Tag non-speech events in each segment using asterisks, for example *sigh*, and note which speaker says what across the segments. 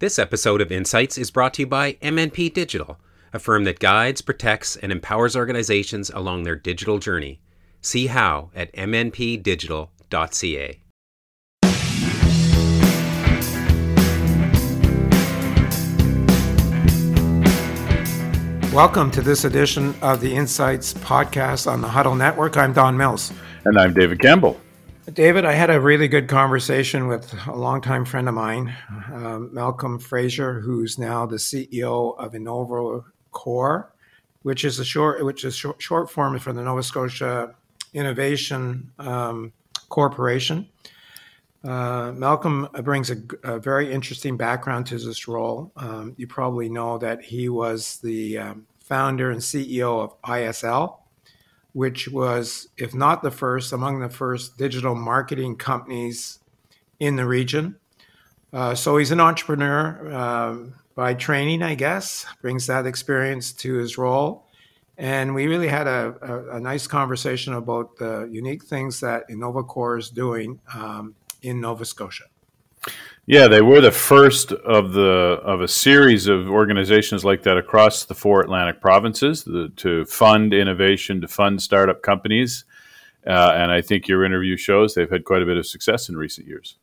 Speaker 1: This episode of Insights is brought to you by MNP Digital, a firm that guides, protects, and empowers organizations along their digital journey. See how at mnpdigital.ca.
Speaker 2: Welcome to this edition of the Insights podcast on the Huddle Network. I'm Don Mills.
Speaker 3: And I'm David Campbell.
Speaker 2: David, I had a really good conversation with a longtime friend of mine, uh, Malcolm Fraser, who's now the CEO of InnovaCorp, which is a short, which is short, short form for the Nova Scotia Innovation um, Corporation. Uh, Malcolm brings a, a, very interesting background to this role. Um, you probably know that he was the um, founder and CEO of ISL, which was, if not the first, among the first digital marketing companies in the region. Uh, so he's an entrepreneur um, by training, I guess, brings that experience to his role. And we really had a, a, a nice conversation about the unique things that InnovaCorp is doing um, in Nova Scotia.
Speaker 3: Yeah, they were the first of the of a series of organizations like that across the four Atlantic provinces the, to fund innovation, to fund startup companies, uh, and I think your interview shows they've had quite a bit of success in recent years.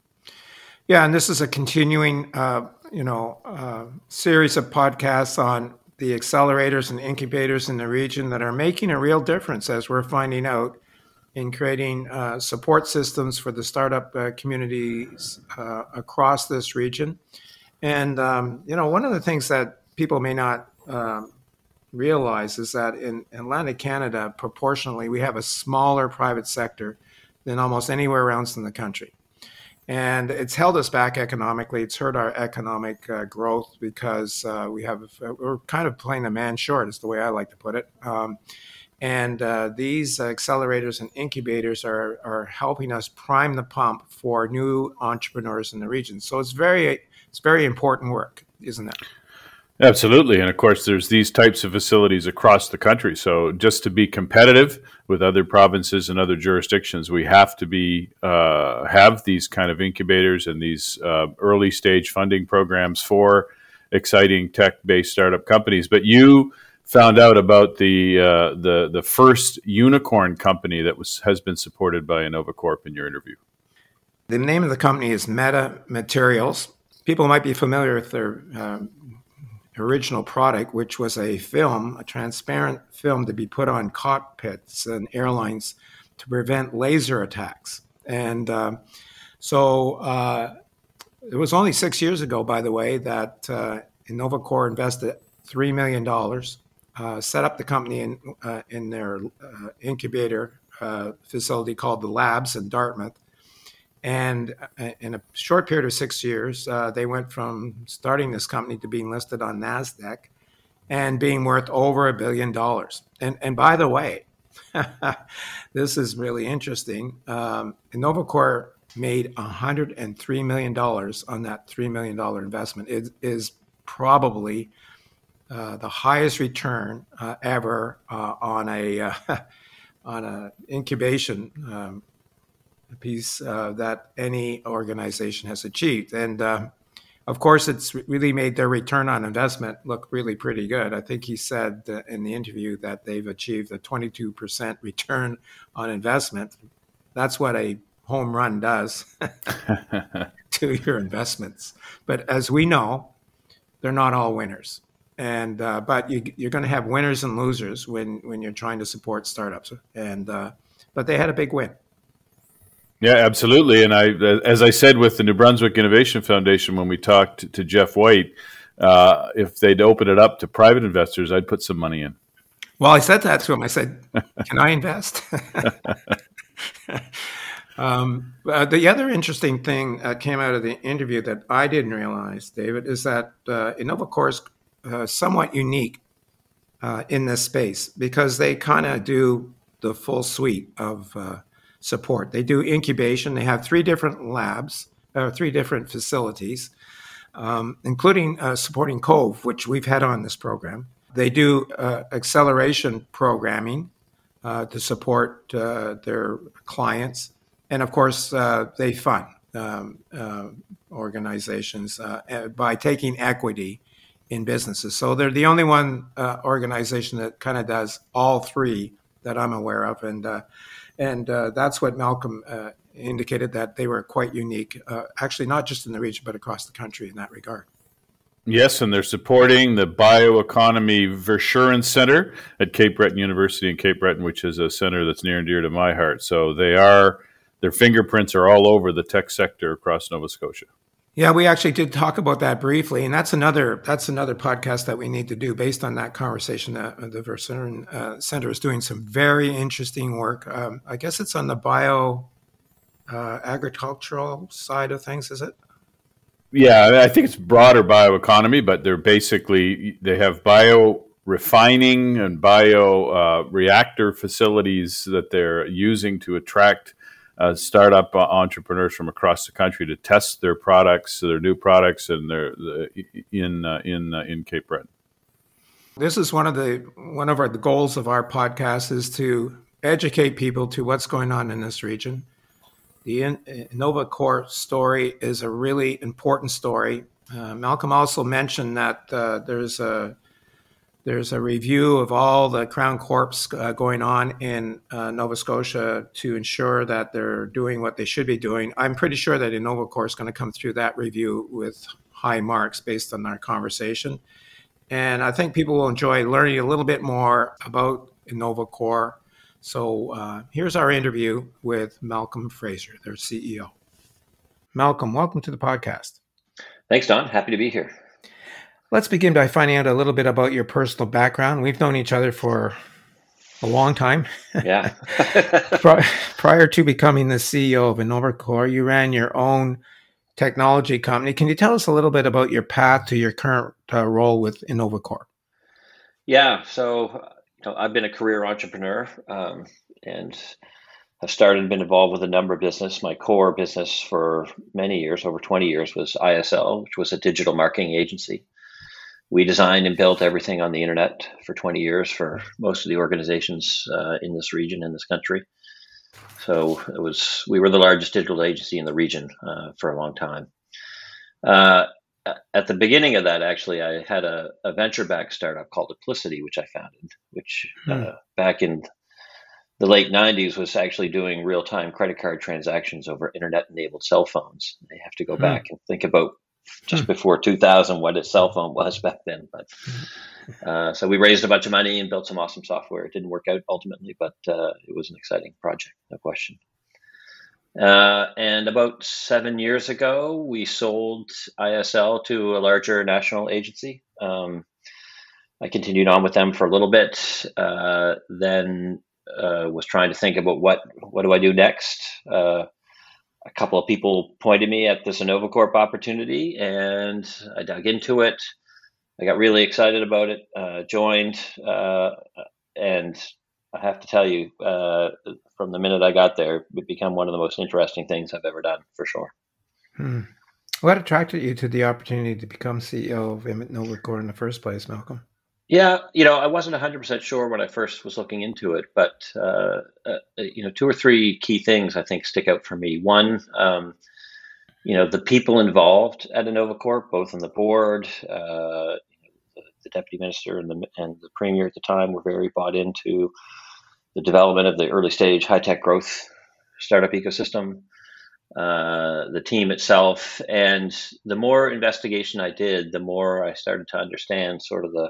Speaker 2: Yeah, and this is a continuing, uh, you know, uh, series of podcasts on the accelerators and incubators in the region that are making a real difference, as we're finding out in creating uh, support systems for the startup uh, communities uh, across this region. And, um, you know, one of the things that people may not um, realize is that in Atlantic Canada, proportionally, we have a smaller private sector than almost anywhere else in the country. And it's held us back economically. It's hurt our economic uh, growth because uh, we have, we're kind of playing a man short, is the way I like to put it. Um, and uh, these accelerators and incubators are, are helping us prime the pump for new entrepreneurs in the region. So it's very it's very important work, isn't it?
Speaker 3: Absolutely, and of course, there's these types of facilities across the country. So just to be competitive with other provinces and other jurisdictions, we have to be uh, have these kind of incubators and these uh, early stage funding programs for exciting tech based startup companies. But you found out about the uh, the the first unicorn company that was has been supported by InnovaCorp in your interview.
Speaker 2: The name of the company is Meta Materials. People might be familiar with their um, original product, which was a film, a transparent film to be put on cockpits and airlines to prevent laser attacks. And uh, so uh, it was only six years ago, by the way, that uh, InnovaCorp invested $3 million uh, set up the company in uh, in their uh, incubator uh, facility called the Labs in Dartmouth. And uh, in a short period of six years, they went from starting this company to being listed on Nasdaq and being worth over a billion dollars. And and by the way, *laughs* this is really interesting. Um, InnovaCorp made $103 million on that $3 million investment. It is probably uh, the highest return uh, ever uh, on a uh, *laughs* on an incubation um, piece uh, that any organization has achieved, and of course, it's really made their return on investment look really pretty good. I think he said in the interview that they've achieved a 22% return on investment. That's what a home run does *laughs* *laughs* to your investments. But as we know, they're not all winners and uh, but you, are going to have winners and losers when when you're trying to support startups. And uh, but they had a big win.
Speaker 3: Yeah absolutely. And i as i said with the new brunswick innovation foundation when we talked to jeff white uh, if they'd open it up to private investors i'd put some money in.
Speaker 2: Well i said that to him. I said can i invest? *laughs* Um, uh, the other interesting thing that came out of the interview that I didn't realize, David, is that uh, InnovaCorp's uh, somewhat unique uh, in this space because they kind of do the full suite of uh, support. They do incubation. They have three different labs, or three different facilities, um, including uh, supporting Cove, which we've had on this program. They do uh, acceleration programming to support their clients, and of course, they fund. um, uh, organizations uh, by taking equity in businesses. So they're the only one uh, organization that kind of does all three that I'm aware of, and uh, and uh, that's what Malcolm uh, indicated that they were quite unique, actually not just in the region but across the country in that regard.
Speaker 3: Yes, and they're supporting the Bioeconomy Verschuren Center at Cape Breton University in Cape Breton, which is a center that's near and dear to my heart. So they are their fingerprints are all over the tech sector across Nova Scotia.
Speaker 2: Yeah, we actually did talk about that briefly, and that's another that's another podcast that we need to do based on that conversation. That the Verschuren uh, Center is doing some very interesting work. Um, I guess it's on the bio uh, agricultural side of things, is it?
Speaker 3: Yeah, I think it's broader bioeconomy, but they're basically they have bio refining and bio uh, reactor facilities that they're using to attract uh, startup uh, entrepreneurs from across the country to test their products, their new products, and their in uh, in uh, in Cape Breton.
Speaker 2: This is one of the one of our the goals of our podcast is to educate people to what's going on in this region. The Innovacorp story is a really important story. Uh, Malcolm also mentioned that uh, there's a there's a review of all the Crown Corps uh, going on in uh, Nova Scotia to ensure that they're doing what they should be doing. I'm pretty sure that Innovacorp is going to come through that review with high marks based on our conversation. And I think people will enjoy learning a little bit more about Innovacorp. So uh, here's our interview with Malcolm Fraser, their CEO. Malcolm, welcome to the podcast.
Speaker 4: Thanks, Don. Happy to be here.
Speaker 2: Let's begin by finding out a little bit about your personal background. We've known each other for a long time.
Speaker 4: Yeah. *laughs*
Speaker 2: Prior to becoming the CEO of Innovacorp, you ran your own technology company. Can you tell us a little bit about your path to your current uh, role with Innovacorp?
Speaker 4: Yeah. So you know, I've been a career entrepreneur um, and have started and been involved with a number of business. My core business for many years, over 20 years, was ISL, which was a digital marketing agency we designed and built everything on the internet for 20 years for most of the organizations uh, in this region in this country so it was we were the largest digital agency in the region uh, for a long time uh, at the beginning of that actually i had a, a venture-backed startup called Applicity which i founded which uh, hmm. back in the late 90s was actually doing real-time credit card transactions over internet-enabled cell phones they have to go hmm. back and think about just hmm. before 2000 what a cell phone was *laughs* back then. But hmm. uh, so we raised a bunch of money and built some awesome software. It didn't work out ultimately, but uh, it was an exciting project, no question. Uh, and about seven years ago, we sold ISL to a larger national agency. Um, I continued on with them for a little bit, uh, then uh, was trying to think about what what do I do next uh, a couple of people pointed me at this Innovacorp opportunity, and I dug into it. I got really excited about it. Uh, joined, uh, and I have to tell you, uh, from the minute I got there, it became one of the most interesting things I've ever done, for sure.
Speaker 2: Hmm. What attracted you to the opportunity to become CEO of Innovacorp in the first place, Malcolm?
Speaker 4: Yeah, you know, I wasn't 100% sure when I first was looking into it, but, uh, uh, you know, two or three key things I think stick out for me. One, um, you know, the people involved at Innovacorp, both on the board, uh, the, deputy minister and the, and the premier at the time were very bought into the development of the early stage high tech growth startup ecosystem. Uh, the team itself, and the more investigation I did, the more I started to understand sort of the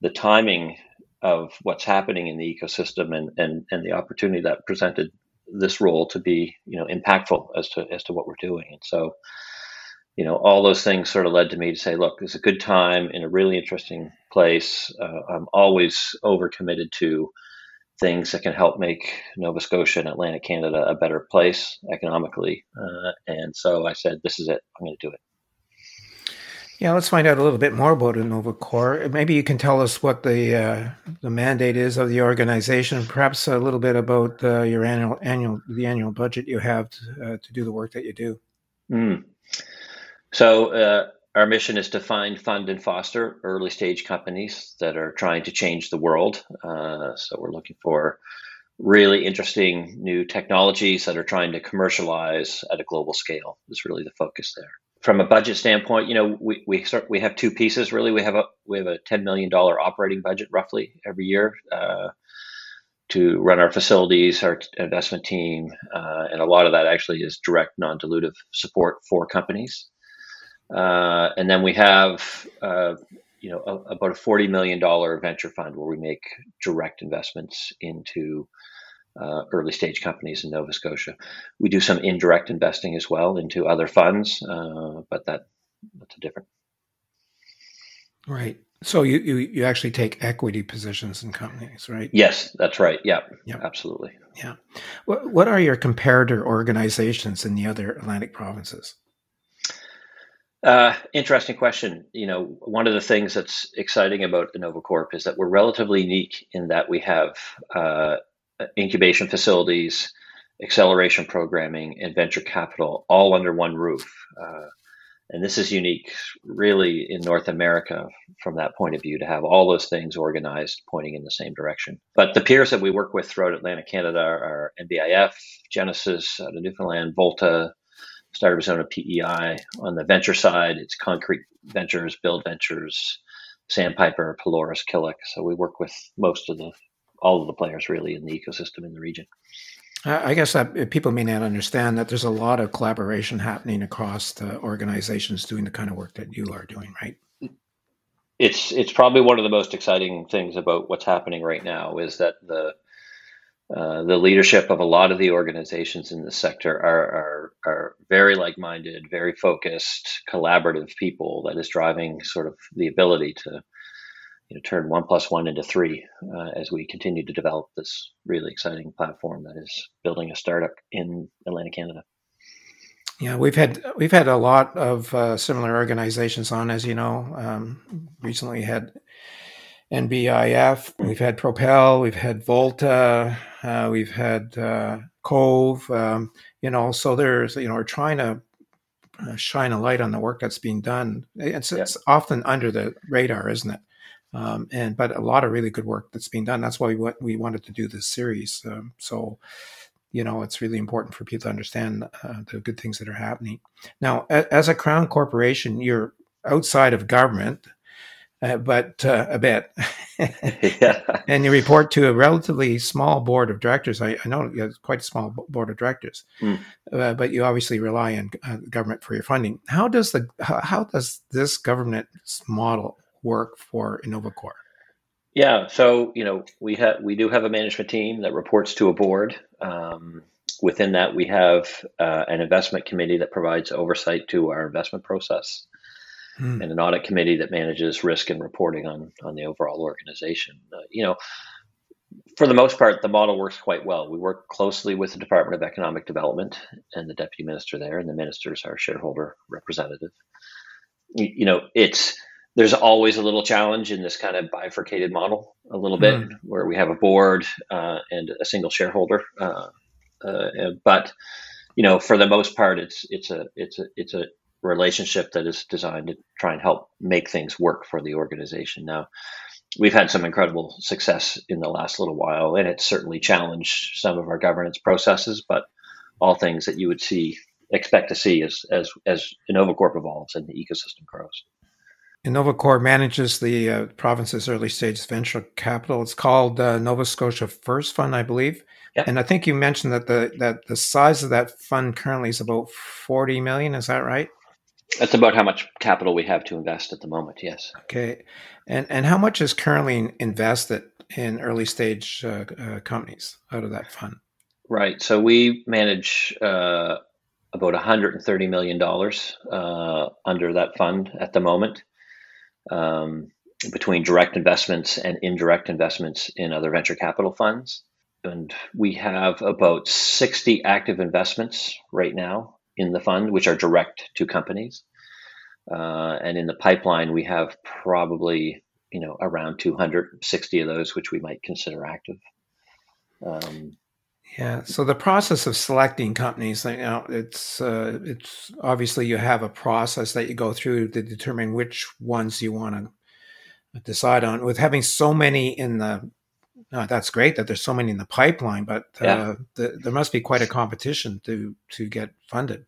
Speaker 4: the timing of what's happening in the ecosystem and, and, and the opportunity that presented this role to be you know impactful as to as to what we're doing. And so you know all those things sort of led to me to say look it's a good time in a really interesting place. Uh, i'm always over committed to things that can help make nova scotia and atlantic canada a better place economically. Uh, and so i said this is it. I'm going to do it
Speaker 2: yeah, let's find out a little bit more about Innovacorp. Maybe you can tell us what the uh, the mandate is of the organization, perhaps a little bit about uh, your annual annual the annual budget you have to, uh, to do the work that you do.
Speaker 4: Mm. So uh, our mission is to find, fund, and foster early stage companies that are trying to change the world. Uh, so we're looking for really interesting new technologies that are trying to commercialize at a global scale is really the focus there. From a budget standpoint, you know, we, we start we have two pieces really. We have a we have a ten million dollar operating budget roughly every year uh, to run our facilities, our investment team, uh, and a lot of that actually is direct non-dilutive support for companies. Uh, and then we have uh, you know, a, about a $40 million venture fund where we make direct investments into uh, early stage companies in Nova Scotia. We do some indirect investing as well into other funds, uh, but that that's a different.
Speaker 2: Right. So you, you you actually take equity positions in companies, right?
Speaker 4: Yes, that's right. Yeah, yeah, absolutely.
Speaker 2: Yeah. What what are your comparator organizations in the other Atlantic provinces?
Speaker 4: Uh, interesting question. You know, one of the things that's exciting about InnovaCorp is that we're relatively unique in that we have uh, incubation facilities, acceleration programming, and venture capital all under one roof. Uh, and this is unique, really, in North America from that point of view to have all those things organized, pointing in the same direction. But the peers that we work with throughout Atlantic Canada are NBIF, Genesis out of Newfoundland, Volta, Startup Zone PEI. On the venture side, it's Concrete Ventures, Build Ventures, Sandpiper, Pelorus, Killick. So we work with most of the all of the players really in the ecosystem in the region.
Speaker 2: I guess that eh, people may not understand that there's a lot of collaboration happening across the organizations doing the kind of work that you are doing, right?
Speaker 4: It's it's probably one of the most exciting things about what's happening right now is that the uh, the leadership of a lot of the organizations in the sector are, are, are very like-minded, very focused, collaborative people that is driving sort of the ability to you know, turn one plus one into three uh, as we continue to develop this really exciting platform that is building a startup in Atlantic Canada.
Speaker 2: Yeah, we've had we've had a lot of uh, similar organizations on, as you know. Um, recently had NBIF, we've had Propel, we've had Volta, uh, we've had uh, Cove. Um, you know, so there's you know we're trying to uh, shine a light on the work that's being done. It's, yeah. it's often under the radar, isn't it? Um, and but a lot of really good work that's being done. That's why we we wanted to do this series. Um, so you know it's really important for people to understand uh, the good things that are happening. Now, as a crown corporation, you're outside of government, uh, but uh, a bit, *laughs* yeah. and you report to a relatively small board of directors. I, I know it's quite a small board of directors, mm. but you obviously rely on uh, government for your funding. How does the how, how does this government model work for InnovaCorp?
Speaker 4: Yeah, so you know we have we do have a management team that reports to a board. Um, within that, we have uh, an investment committee that provides oversight to our investment process, hmm. and an audit committee that manages risk and reporting on on the overall organization. Uh, you know, for the most part, the model works quite well. We work closely with the Department of Economic Development and the deputy minister there, and the minister is our shareholder representative. You, you know, it's there's always a little challenge in this kind of bifurcated model, a little bit, mm. where we have a board uh, and a single shareholder. Uh, uh, but you know, for the most part, it's it's a it's a it's a relationship that is designed to try and help make things work for the organization. Now, we've had some incredible success in the last little while, and it's certainly challenged some of our governance processes. But all things that you would see expect to see as as as InnovaCorp evolves and the ecosystem grows.
Speaker 2: InnovaCorp manages the uh, province's early stage venture capital. It's called uh, Nova Scotia First Fund, I believe. Yep. And I think you mentioned that the that the size of that fund currently is about forty million. Is that right?
Speaker 4: That's about how much capital we have to invest at the moment. Yes.
Speaker 2: Okay, and and how much is currently invested in early stage uh, uh companies out of that fund?
Speaker 4: Right. So we manage uh, about 130 million dollars uh, under that fund at the moment um, between direct investments and indirect investments in other venture capital funds. And we have about 60 active investments right now in the fund, which are direct to companies. Uh, and in the pipeline, we have probably you know around 260 of those, which we might consider active.
Speaker 2: Um, yeah. So the process of selecting companies, you know, it's uh, it's obviously you have a process that you go through to determine which ones you want to decide on. With having so many in the no, that's great that there's so many in the pipeline, but uh, yeah. the, there must be quite a competition to to get funded,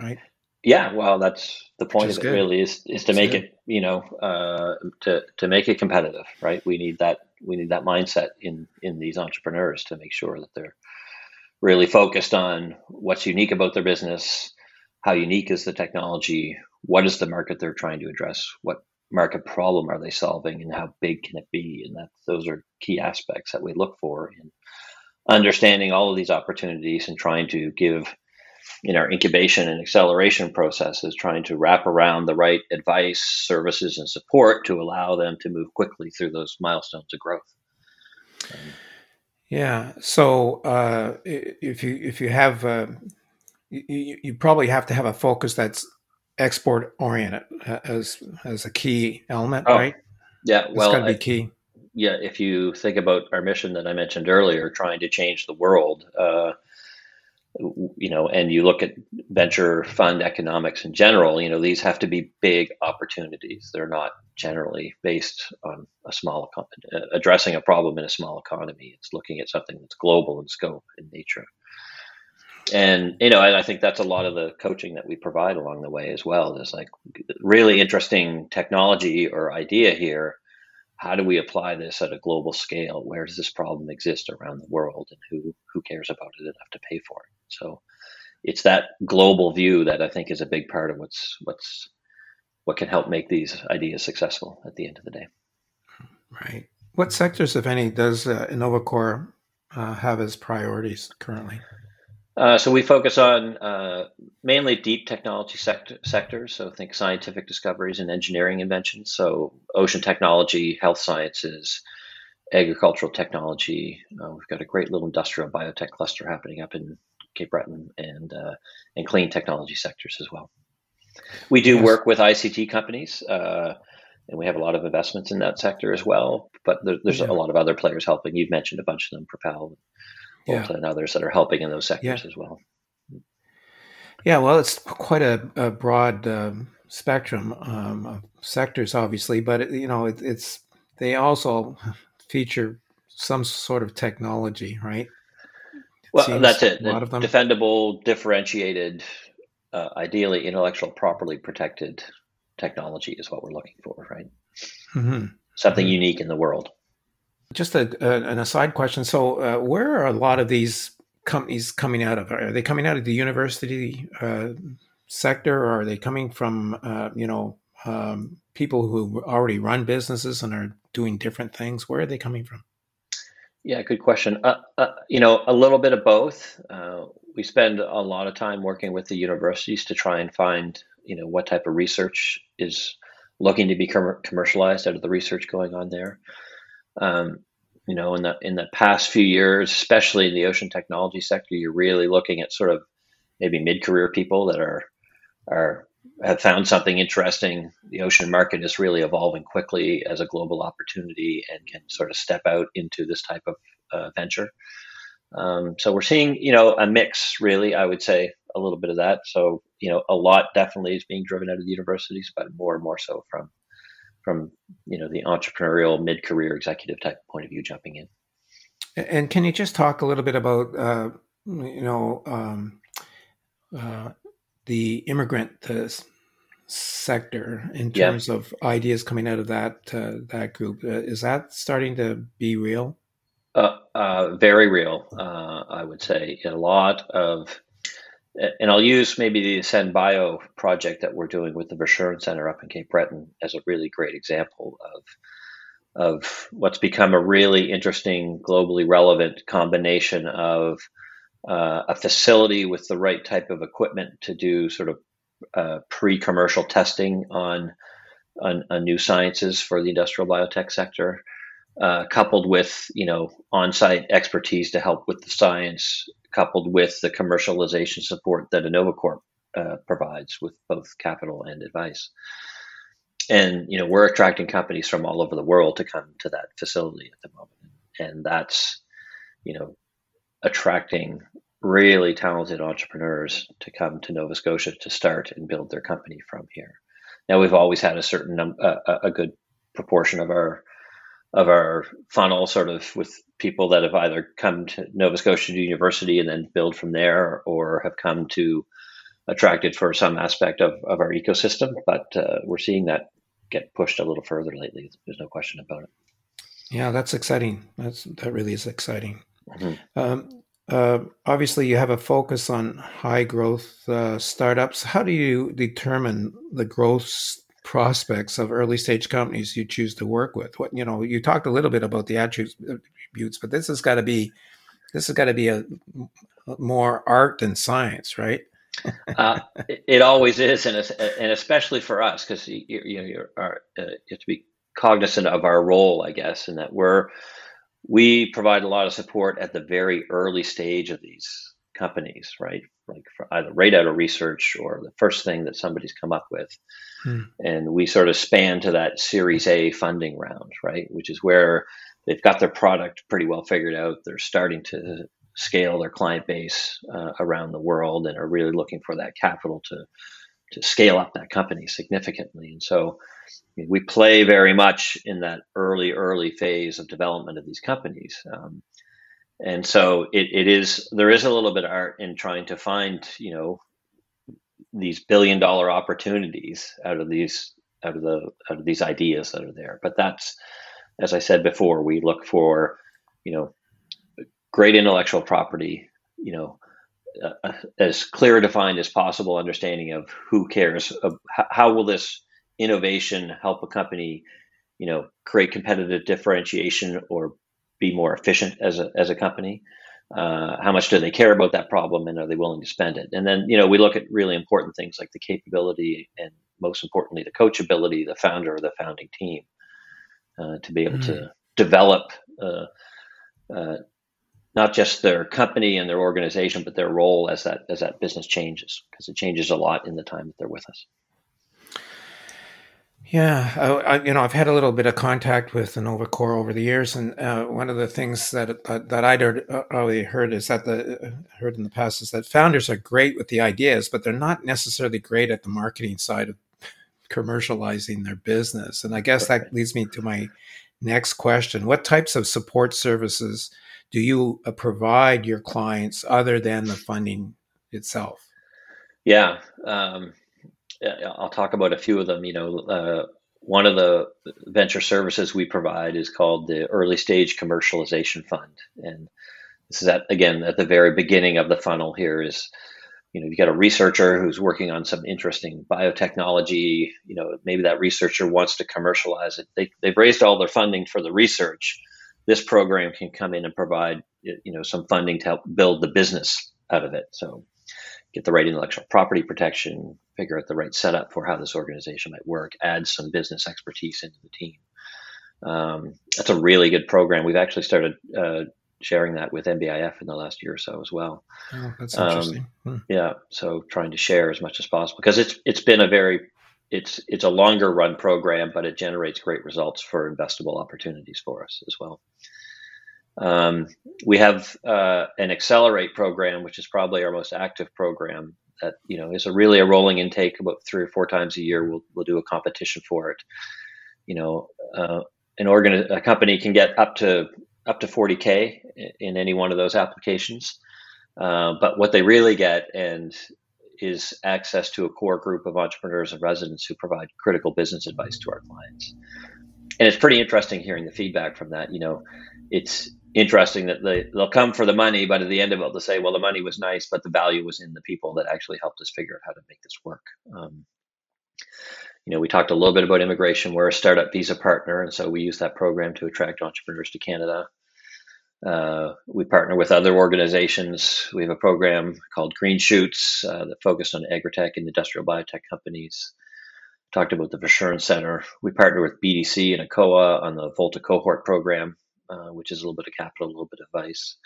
Speaker 2: right?
Speaker 4: Yeah, well, that's the point of it. Good. Really, is is to make good. it, you know, uh, to to make it competitive, right? We need that we need that mindset in in these entrepreneurs to make sure that they're really focused on what's unique about their business, how unique is the technology, what is the market they're trying to address, what market problem are they solving, and how big can it be, and that those are key aspects that we look for in understanding all of these opportunities and trying to give in our incubation and acceleration processes, trying to wrap around the right advice, services, and support to allow them to move quickly through those milestones of growth.
Speaker 2: yeah. So uh, if you if you have uh, you, you probably have to have a focus that's export oriented uh, as as a key element, oh, right?
Speaker 4: Yeah. Well,
Speaker 2: it's got to be key.
Speaker 4: Yeah. If you think about our mission that I mentioned earlier, trying to change the world. Uh, you know, and you look at venture fund economics in general, you know, these have to be big opportunities. They're not generally based on a small, uh, addressing a problem in a small economy. It's looking at something that's global in scope in nature. And, you know, I think that's a lot of the coaching that we provide along the way as well. There's like really interesting technology or idea here how do we apply this at a global scale? Where does this problem exist around the world, and who who cares about it enough to pay for it? So, it's that global view that I think is a big part of what's what's what can help make these ideas successful at the end of the day.
Speaker 2: Right. What sectors, if any, does uh, InnovaCorp uh, have as priorities currently?
Speaker 4: Uh, so we focus on uh, mainly deep technology sector, sectors. So think scientific discoveries and engineering inventions. So ocean technology, health sciences, agricultural technology. Uh, we've got a great little industrial biotech cluster happening up in Cape Breton and uh, and clean technology sectors as well. We do yes. work with ICT companies. Uh, and we have a lot of investments in that sector as well. But there, there's yeah. a lot of other players helping. You've mentioned a bunch of them, Propel, yeah. and others that are helping in those sectors yeah. as well.
Speaker 2: Yeah, well, it's quite a, a broad um, spectrum um, of sectors, obviously, but it, you know, it, it's they also feature some sort of technology, right?
Speaker 4: well, that's it. A lot of them. Defendable, differentiated, uh, ideally intellectual properly protected technology is what we're looking for, right? Mm-hmm. Something mm-hmm. unique in the world.
Speaker 2: Just a, a, an aside question. So, uh, where are a lot of these companies coming out of? Are they coming out of the university uh, sector, or are they coming from uh, you know um, people who already run businesses and are doing different things? Where are they coming from?
Speaker 4: Yeah, good question. Uh, uh, you know, a little bit of both. Uh, we spend a lot of time working with the universities to try and find you know what type of research is looking to be com- commercialized out of the research going on there. Um, you know, in the in the past few years, especially in the ocean technology sector, you're really looking at sort of maybe mid-career people that are are have found something interesting. The ocean market is really evolving quickly as a global opportunity and can sort of step out into this type of uh, venture. Um, so we're seeing, you know, a mix really, I would say a little bit of that. So, you know, a lot definitely is being driven out of the universities, but more and more so from from you know the entrepreneurial mid-career executive type point of view jumping in.
Speaker 2: And can you just talk a little bit about uh, you know um, uh, the immigrant uh, sector in terms yeah. of ideas coming out of that uh, that group? Uh, is that starting to be real?
Speaker 4: Uh, very real i would say. A lot of and I'll use maybe the Ascend Bio project that we're doing with the Verschuren Center up in Cape Breton as a really great example of of what's become a really interesting, globally relevant combination of uh, a facility with the right type of equipment to do sort of uh, pre-commercial testing on, on, on new sciences for the industrial biotech sector, uh, coupled with you know on-site expertise to help with the science coupled with the commercialization support that InnovaCorp uh, provides with both capital and advice. And you know, we're attracting companies from all over the world to come to that facility at the moment, and that's you know attracting really talented entrepreneurs to come to Nova Scotia to start and build their company from here. Now, we've always had a certain uh, a good proportion of our of our funnel, sort of with people that have either come to Nova Scotia University and then build from there, or have come to attracted for some aspect of, of our ecosystem. But uh, we're seeing that get pushed a little further lately. There's no question about it.
Speaker 2: Yeah, that's exciting. That's that really is exciting. Mm-hmm. Um, uh, obviously, you have a focus on high growth uh, startups. How do you determine the growth prospects of early stage companies you choose to work with? What you know, you talked a little bit about the attributes, but this has got to be this has got to be a more art than science, right? *laughs*
Speaker 4: uh, it, always is, and and especially for us because you, you, know you uh, you have to be cognizant of our role, I guess, and that we're we provide a lot of support at the very early stage of these companies, right? Like either right out of research or the first thing that somebody's come up with. Hmm. And we sort of span to that Series A funding round, right? Which is where they've got their product pretty well figured out. They're starting to scale their client base uh, around the world and are really looking for that capital to to scale up that company significantly. And so we play very much in that early, early phase of development of these companies. Um, and so it, it is, there is a little bit of art in trying to find, you know, these billion dollar opportunities out of these, out of the, out of these ideas that are there. But that's, as I said before, we look for, you know, great intellectual property, you know, uh, as clear defined as possible understanding of who cares, how will this innovation help a company, you know, create competitive differentiation or be more efficient as a as a company? Uh, how much do they care about that problem, and are they willing to spend it? And then, you know, we look at really important things like the capability and most importantly, the coachability, the founder or the founding team, uh, to be able mm. to develop. Uh, uh, not just their company and their organization, but their role as that as that business changes, because it changes a lot in the time that they're with us.
Speaker 2: Yeah, I, I, you know, I've had a little bit of contact with Core over the years, and uh, one of the things that uh, that I'd heard, uh, heard is that the uh, heard in the past is that founders are great with the ideas, but they're not necessarily great at the marketing side of commercializing their business. And I guess that leads me to my next question: What types of support services do you uh, provide your clients other than the funding itself?
Speaker 4: Yeah. Um, I'll talk about a few of them. You know, uh, one of the venture services we provide is called the Early Stage Commercialization Fund, and this is at again at the very beginning of the funnel. Here is, you know, you got a researcher who's working on some interesting biotechnology. You know, maybe that researcher wants to commercialize it. They they've raised all their funding for the research. This program can come in and provide you know some funding to help build the business out of it. So get the right intellectual property protection, figure out the right setup for how this organization might work, add some business expertise into the team. Um, that's a really good program. We've actually started uh, sharing that with NBIF in the last year or so as well.
Speaker 2: Oh, that's interesting.
Speaker 4: Um, hmm. Yeah, so trying to share as much as possible because it's it's been a very it's it's a longer run program, but it generates great results for investable opportunities for us as well. Um, we have uh, an accelerate program, which is probably our most active program. That you know is a really a rolling intake about three or four times a year. We'll we'll do a competition for it. You know, uh, an organ a company can get up to up to 40k in any one of those applications. Uh, but what they really get and is access to a core group of entrepreneurs and residents who provide critical business advice to our clients. And it's pretty interesting hearing the feedback from that. You know, it's interesting that they they'll come for the money, but at the end of it, they'll say, "Well, the money was nice, but the value was in the people that actually helped us figure out how to make this work." Um, you know, we talked a little bit about immigration. We're a startup visa partner, and so we use that program to attract entrepreneurs to Canada. Uh, we partner with other organizations. We have a program called Green Shoots uh, that focused on agritech and industrial biotech companies. Talked about the Verschuren Center. We partner with BDC and ACOA on the Volta cohort program, uh, which is a little bit of capital, a little bit of vice.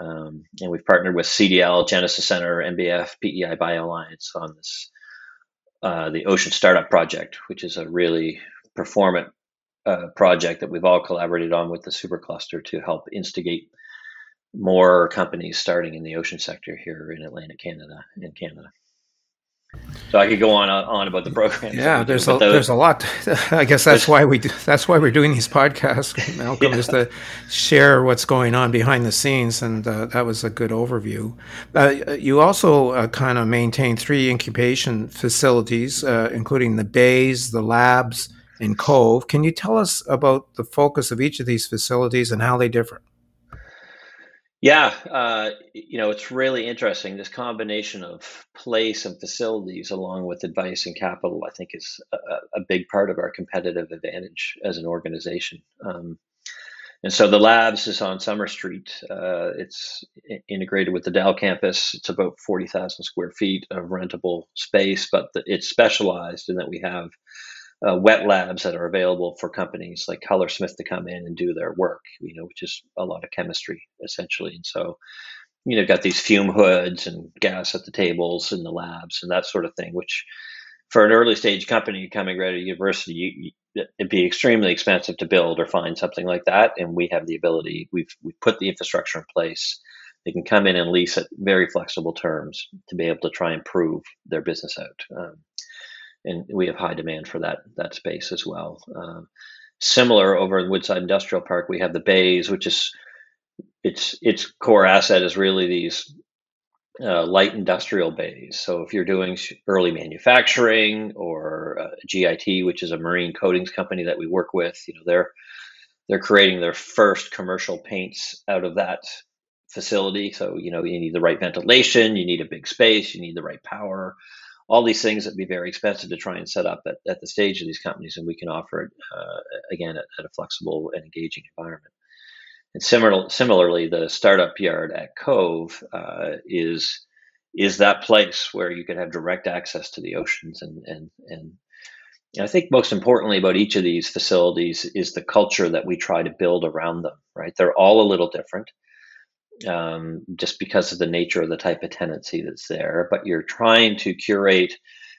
Speaker 4: Um, and we've partnered with CDL, Genesis Center, MBF, PEI Bio Alliance on this, uh, the Ocean Startup Project, which is a really performant uh, project that we've all collaborated on with the supercluster to help instigate more companies starting in the ocean sector here in Atlantic Canada, in Canada. So I could go on on about the program.
Speaker 2: Yeah, there's a, those, there's a lot. *laughs* I guess that's why we do, that's why we're doing these podcasts, *laughs* Malcolm, yeah. is to share what's going on behind the scenes, and uh, that was a good overview. Uh, you also uh, kind of maintain three incubation facilities, uh, including the bays, the labs, and Cove. Can you tell us about the focus of each of these facilities and how they differ?
Speaker 4: Yeah, uh, you know, it's really interesting. This combination of place and facilities, along with advice and capital, I think is a, a big part of our competitive advantage as an organization. Um, and so the labs is on Summer Street. Uh, it's integrated with the Dal campus. It's about 40,000 square feet of rentable space, but the, it's specialized in that we have uh, wet labs that are available for companies like Colorsmith to come in and do their work, you know, which is a lot of chemistry essentially. And so, you know, got these fume hoods and gas at the tables in the labs and that sort of thing, which for an early stage company coming right out of university, you, you, it'd be extremely expensive to build or find something like that. And we have the ability, we've, we've put the infrastructure in place. They can come in and lease at very flexible terms to be able to try and prove their business out. Um, and we have high demand for that that space as well. Um, similar over in Woodside Industrial Park, we have the bays, which is its its core asset is really these uh, light industrial bays. So if you're doing early manufacturing or uh, GIT, which is a marine coatings company that we work with, you know they're they're creating their first commercial paints out of that facility. So you know you need the right ventilation, you need a big space, you need the right power all these things that would be very expensive to try and set up at, at the stage of these companies, and we can offer it uh, again at, at, a flexible and engaging environment. And similar, similarly, the startup yard at Cove uh, is is that place where you can have direct access to the oceans, and and and I think most importantly about each of these facilities is the culture that we try to build around them. Right, they're all a little different um, just because of the nature of the type of tenancy that's there. But you're trying to curate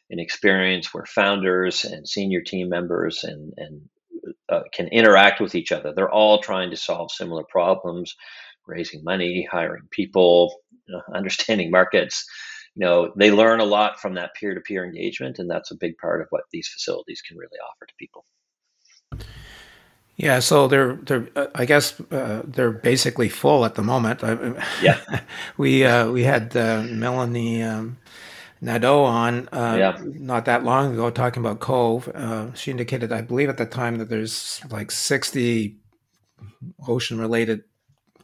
Speaker 4: an experience where founders and senior team members and, and uh, can interact with each other. They're all trying to solve similar problems, raising money, hiring people, know, *laughs* understanding markets. You know, they learn a lot from that peer-to-peer engagement, and that's a big part of what these facilities can really offer to people.
Speaker 2: Yeah, so they're they're uh, I guess uh, they're basically full at the moment. *laughs*
Speaker 4: Yeah,
Speaker 2: we uh, we had uh, Melanie um, Nadeau on uh, yeah. not that long ago talking about Cove. Uh, she indicated, I believe, at the time that there's like sixty ocean related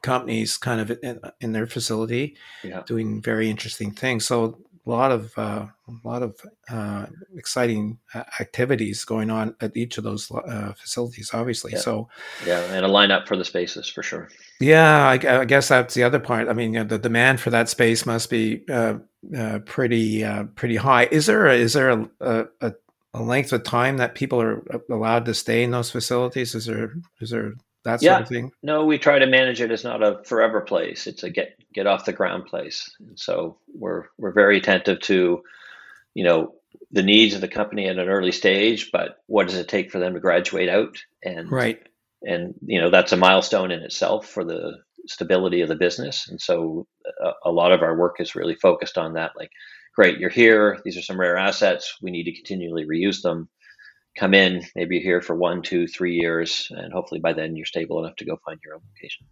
Speaker 2: companies kind of in, in their facility yeah. doing very interesting things. So a lot of uh, a lot of uh, exciting uh, activities going on at each of those uh, facilities, obviously.
Speaker 4: Yeah.
Speaker 2: So,
Speaker 4: yeah, and a lineup for the spaces for sure.
Speaker 2: Yeah, I, I guess that's the other part. I mean, you know, the demand for that space must be uh, uh, pretty pretty high. Is there a, is there a, a, a length of time that people are allowed to stay in those facilities? Is there is there that
Speaker 4: yeah.
Speaker 2: sort of thing?
Speaker 4: No, we try to manage it as not a forever place. It's a get get off the ground place. And so we're we're very attentive to, you know, the needs of the company at an early stage, but what does it take for them to graduate out? And
Speaker 2: right.
Speaker 4: And you know that's a milestone in itself for the stability of the business. And so a, a lot of our work is really focused on that. Like, great, you're here. These are some rare assets. We need to continually reuse them come in, maybe you're here for one, two, three years, and hopefully by then you're stable enough to go find your own location.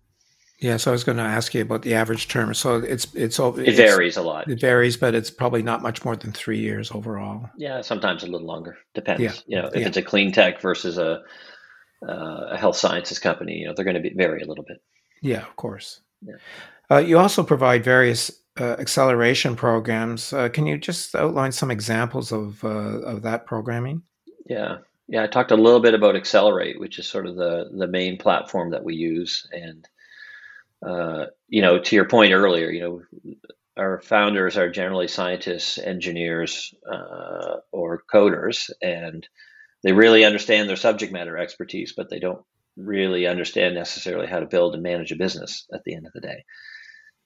Speaker 2: Yeah, so I was going to ask you about the average term. So it's it's it
Speaker 4: it's, varies a lot.
Speaker 2: It varies, but it's probably not much more than three years overall.
Speaker 4: Yeah, sometimes a little longer. Depends. Yeah. You know, if yeah. it's a clean tech versus a uh, a health sciences company, you know, they're going to be vary a little bit.
Speaker 2: Yeah, of course. Yeah. Uh, you also provide various uh, acceleration programs. Uh, can you just outline some examples of uh, of that programming?
Speaker 4: Yeah. Yeah, I talked a little bit about Accelerate, which is sort of the the main platform that we use. And uh, you know, to your point earlier, you know, our founders are generally scientists, engineers, uh, or coders, and they really understand their subject matter expertise, but they don't really understand necessarily how to build and manage a business at the end of the day.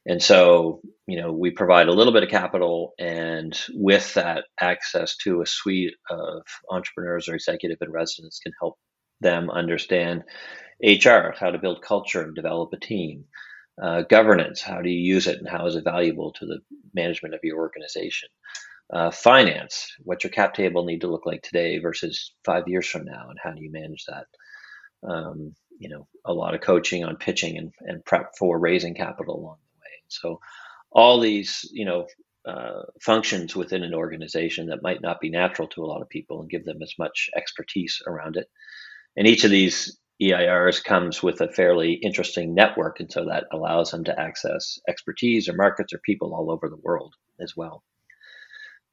Speaker 4: And so, you know, we provide a little bit of capital and with that access to a suite of entrepreneurs or executive and residents can help them understand HR, how to build culture and develop a team, uh, governance, how do you use it and how is it valuable to the management of your organization, uh, finance. what your cap table need to look like today versus five years from now, and how do you manage that? Um, you know, a lot of coaching on pitching and, and prep for raising capital along. So, all these, you know, uh, functions within an organization that might not be natural to a lot of people and give them as much expertise around it. And each of these EIRs comes with a fairly interesting network, and so that allows them to access expertise or markets or people all over the world as well.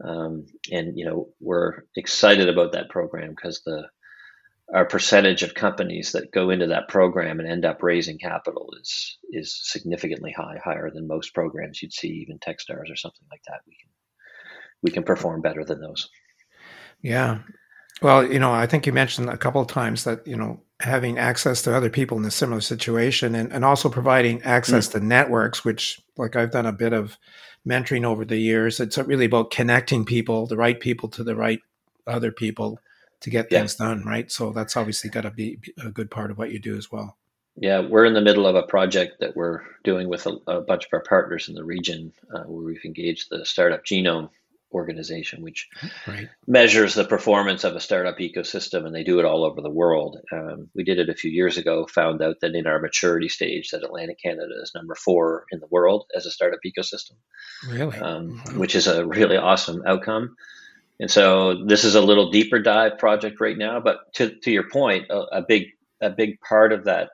Speaker 4: Um, and you know we're excited about that program because the our percentage of companies that go into that program and end up raising capital is is significantly high, higher than most programs you'd see, even TechStars or something like that. We can we can perform better than those.
Speaker 2: Yeah. Well, you know, I think you mentioned a couple of times that, you know, having access to other people in a similar situation and, and also providing access mm. to networks, which like I've done a bit of mentoring over the years. It's really about connecting people, the right people to the right other people to get yeah. things done, right? So that's obviously got to be a good part of what you do as well.
Speaker 4: Yeah, we're in the middle of a project that we're doing with a, a bunch of our partners in the region uh, where we've engaged the Startup Genome organization, which right. measures the performance of a startup ecosystem, and they do it all over the world. Um, we did it a few years ago, found out that in our maturity stage, that Atlantic Canada is number four in the world as a startup ecosystem,
Speaker 2: really,
Speaker 4: um, which is a really awesome outcome. And so this is a little deeper dive project right now, but to, to your point, a, a big a big part of that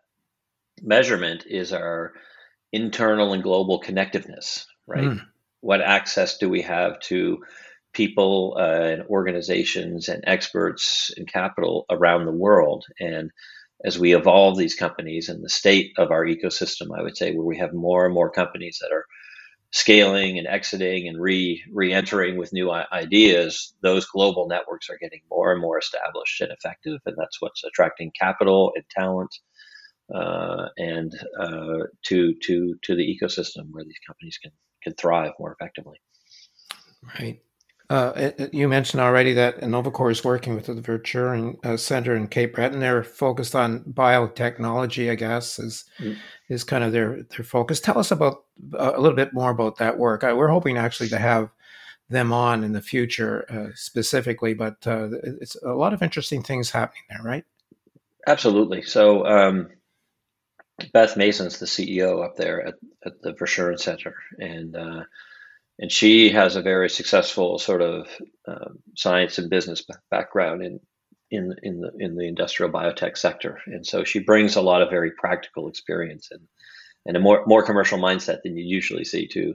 Speaker 4: measurement is our internal and global connectiveness, right? Mm. What access do we have to people uh, and organizations and experts and capital around the world? And as we evolve these companies and the state of our ecosystem, I would say where we have more and more companies that are scaling and exiting and re re-entering with new ideas, those global networks are getting more and more established and effective, and that's what's attracting capital and talent uh, and uh, to to to the ecosystem where these companies can can thrive more effectively.
Speaker 2: Right. Uh, you mentioned already that InnovaCorp is working with the Verschuren uh, Center in Cape Breton. They're focused on biotechnology, I guess, is mm. is kind of their their focus. Tell us about uh, a little bit more about that work. we're hoping actually to have them on in the future uh, specifically, but uh, it's a lot of interesting things happening there, right?
Speaker 4: Absolutely. So. Um, Beth Mason's the CEO up there at, at the Verschuren Center, and uh, and she has a very successful sort of um, science and business background in in in the in the industrial biotech sector, and so she brings a lot of very practical experience and and a more more commercial mindset than you usually see to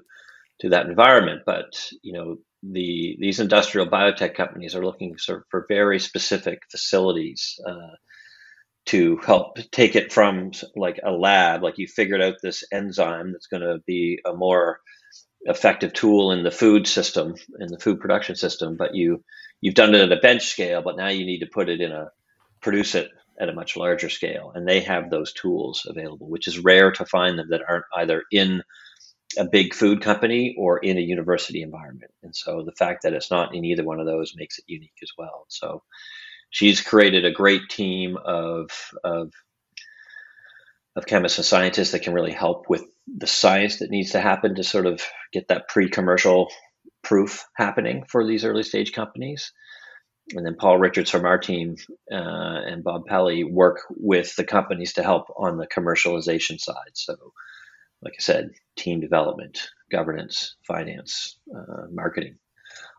Speaker 4: to that environment. But you know the these industrial biotech companies are looking for, for very specific facilities. Uh, to help take it from like a lab, like you figured out this enzyme that's going to be a more effective tool in the food system in the food production system but you you've done it at a bench scale but now you need to put it in a produce it at a much larger scale. And they have those tools available which is rare to find them that aren't either in a big food company or in a university environment. And so the fact that it's not in either one of those makes it unique as well. So she's created a great team of of of chemists and scientists that can really help with the science that needs to happen to sort of get that pre-commercial proof happening for these early stage companies. And then Paul Richards from our team uh, and Bob Pelly work with the companies to help on the commercialization side. So, like I said, team development, governance, finance, uh, marketing,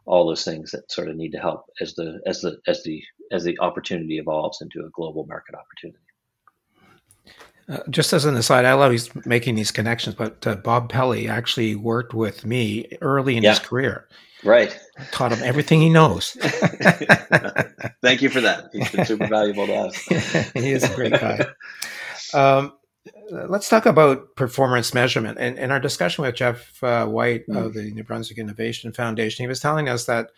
Speaker 4: all those things that sort of need to help as the as the as the as the opportunity evolves into a global market opportunity.
Speaker 2: Uh, just as an aside, I love he's making these connections, but uh, Bob Pelly actually worked with me early in yeah. his career.
Speaker 4: Right.
Speaker 2: taught him everything he knows. *laughs* *laughs*
Speaker 4: Thank you for that. He's been super valuable to us. *laughs*
Speaker 2: he is a great guy. Um, let's talk about performance measurement. And in our discussion with Jeff uh, White mm. of the New Brunswick Innovation Foundation, he was telling us that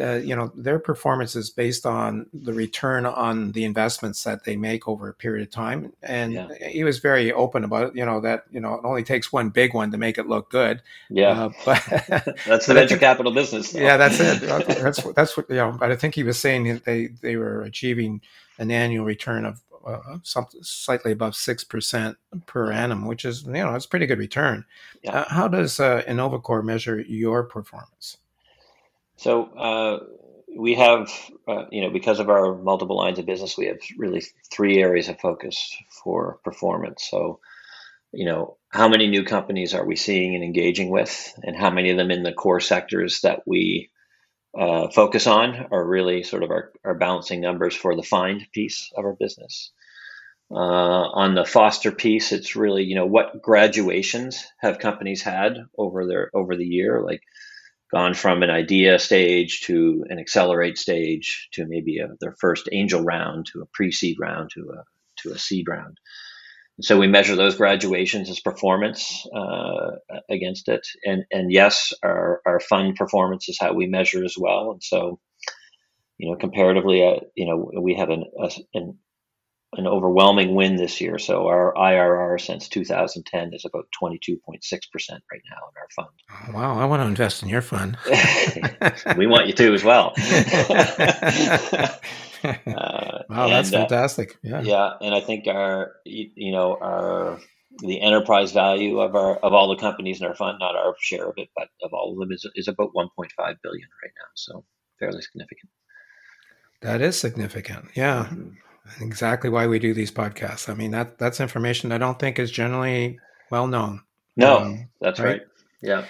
Speaker 2: uh, you know their performance is based on the return on the investments that they make over a period of time and yeah. he was very open about it you know that you know it only takes one big one to make it look good
Speaker 4: yeah uh, *laughs* but *laughs* that's the venture capital business
Speaker 2: though. yeah that's it that's that's what you know but i think he was saying that they they were achieving an annual return of uh, something slightly above six percent per annum, which is you know it's a pretty good return. Yeah. Uh, how does uh, InnovaCorp measure your performance?
Speaker 4: So uh, we have, uh, you know, because of our multiple lines of business, we have really three areas of focus for performance. So, you know, how many new companies are we seeing and engaging with, and how many of them in the core sectors that we uh, focus on are really sort of our, our balancing numbers for the find piece of our business. Uh, on the foster piece, it's really you know what graduations have companies had over their over the year, like gone from an idea stage to an accelerate stage to maybe a, their first angel round to a pre-seed round to a to a seed round. And so we measure those graduations as performance uh, against it, and and yes, our our fund performance is how we measure as well. And so, you know, comparatively, uh, you know, we have an a, an an overwhelming win this year. So our IRR since 2010 is about 22.6% right now in our fund.
Speaker 2: Oh, wow, I want to invest in your fund. *laughs*
Speaker 4: we want you to as well. *laughs*
Speaker 2: uh, wow, that's and, uh, fantastic.
Speaker 4: Yeah. Yeah, and I think our you know our the enterprise value of our of all the companies in our fund, not our share of it, but of all of them is is about 1.5 billion right now. So fairly significant.
Speaker 2: That is significant. Yeah. Mm-hmm exactly why we do these podcasts. I mean, that that's information I don't think is generally well known.
Speaker 4: No, um, that's right? right. Yeah.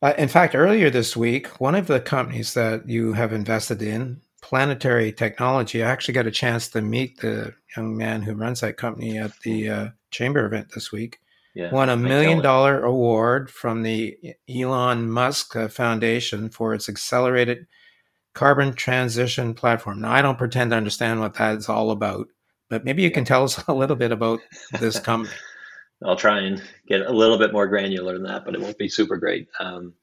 Speaker 2: Uh, in fact, earlier this week, one of the companies that you have invested in, Planetary Technology, I actually got a chance to meet the young man who runs that company at the uh, chamber event this week. Yeah, won a million dollar award from the Elon Musk uh, Foundation for its accelerated carbon transition platform. Now, I don't pretend to understand what that's all about, but maybe you can tell us *laughs* a little bit about this *laughs* company.
Speaker 4: I'll try and get a little bit more granular than that, but it won't be super great. Um,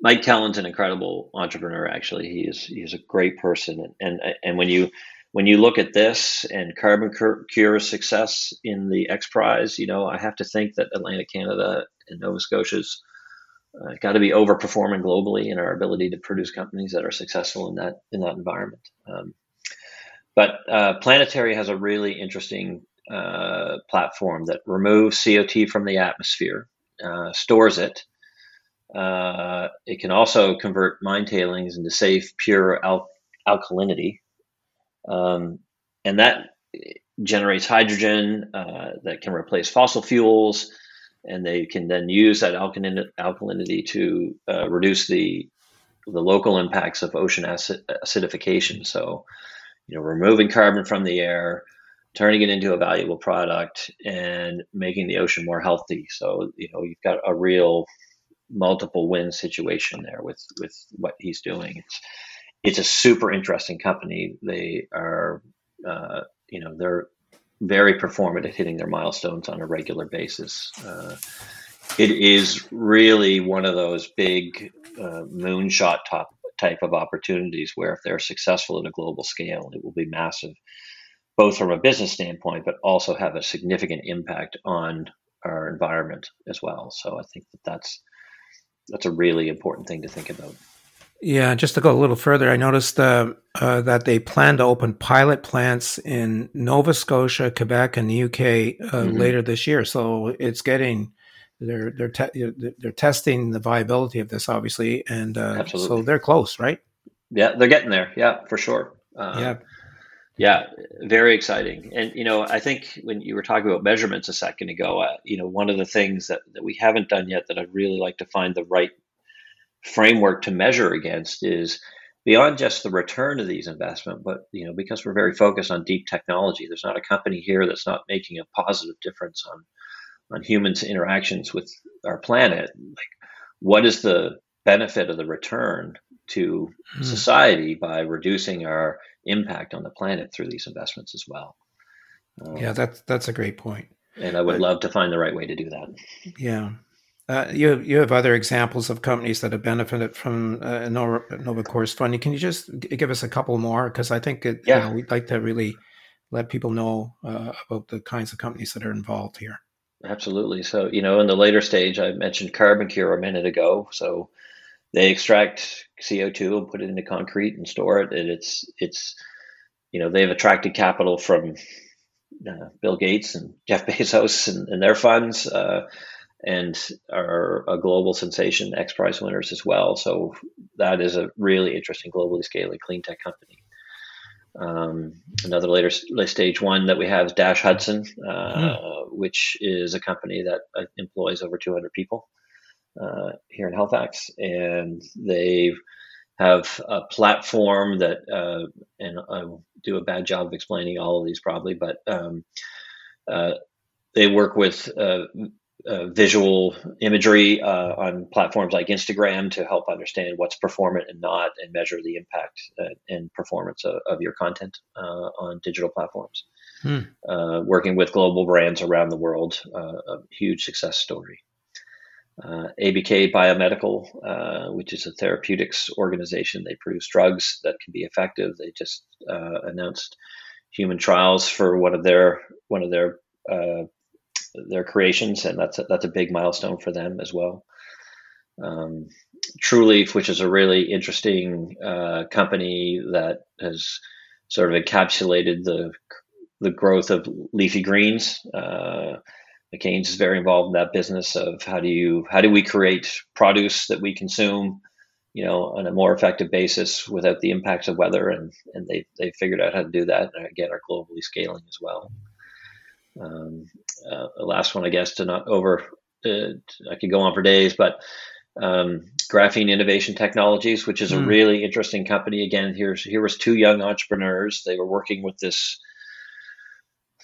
Speaker 4: Mike Kelland's an incredible entrepreneur. Actually, he is he's a great person, and and, and when you when you look at this and Carbon Cure's success in the X Prize, you know I have to think that Atlantic Canada and Nova Scotia's uh, got to be overperforming globally in our ability to produce companies that are successful in that in that environment. Um, but uh, Planetary has a really interesting uh, platform that removes CO2 from the atmosphere, uh, stores it. Uh, it can also convert mine tailings into safe, pure al- alkalinity, um, and that generates hydrogen uh, that can replace fossil fuels and they can then use that alkalin- alkalinity to uh, reduce the the local impacts of ocean acid- acidification. So, you know, removing carbon from the air, turning it into a valuable product, and making the ocean more healthy. So, you know, you've got a real multiple win situation there with with what he's doing. It's it's a super interesting company. They are, uh, you know, they're very performant at hitting their milestones on a regular basis. Uh, it is really one of those big uh, moonshot top type of opportunities where if they're successful at a global scale, it will be massive, both from a business standpoint, but also have a significant impact on our environment as well. So I think that that's that's a really important thing to think about.
Speaker 2: Yeah, just to go a little further, I noticed uh, uh, that they plan to open pilot plants in Nova Scotia, Quebec, and the UK uh, mm-hmm. later this year. So it's getting they're they're te- they're testing the viability of this, obviously, and uh, so they're close, right?
Speaker 4: Yeah, they're getting there. Yeah, for sure. Uh, yeah. Yeah, very exciting. And you know, I think when you were talking about measurements a second ago, uh, you know, one of the things that, that we haven't done yet that I'd really like to find the right framework to measure against is beyond just the return of these investment, but you know, because we're very focused on deep technology, there's not a company here that's not making a positive difference on on humans' interactions with our planet. Like, what is the benefit of the return to hmm. society by reducing our impact on the planet through these investments as well?
Speaker 2: Um, yeah, that's that's a great point.
Speaker 4: And I would but, love to find the right way to do that.
Speaker 2: Yeah, uh, you you have other examples of companies that have benefited from uh, Nova, Nova Core's funding. Can you just give us a couple more? Because I think it, yeah. You know, we'd like to really let people know uh, about the kinds of companies that are involved here.
Speaker 4: Absolutely. So you know, in the later stage, I mentioned CarbonCure a minute ago. So they extract CO two and put it into concrete and store it, and it's it's you know they've attracted capital from uh, Bill Gates and *laughs* Jeff Bezos and, and their funds. Uh, and are a global sensation, X Prize winners as well. So that is a really interesting globally scaling clean tech company. Um, another later stage one that we have is Dash Hudson, uh, mm. which is a company that uh, employs over 200 people uh, here in Halifax, and they have a platform that, uh, and I do a bad job of explaining all of these probably, but um, uh, they work with uh, visual imagery uh, on platforms like Instagram to help understand what's performant and not, and measure the impact uh, and performance of, of your content uh, on digital platforms. Hmm. Uh, working with global brands around the world, a huge success story. ABK Biomedical, which is a therapeutics organization, they produce drugs that can be effective. They just announced human trials for one of their one of their uh, their creations, and that's a, that's a big milestone for them as well. Um, TruLeaf, which is a really interesting uh, company that has sort of encapsulated the the growth of leafy greens. Uh, McCain's is very involved in that business of how do you how do we create produce that we consume, you know, on a more effective basis without the impacts of weather, and and they they figured out how to do that. And again, are globally scaling as well. Um, uh, the last one, I guess, to not over, uh, I could go on for days, but um, Graphene Innovation Technologies, which is a mm. really interesting company. Again, here's here was two young entrepreneurs. They were working with this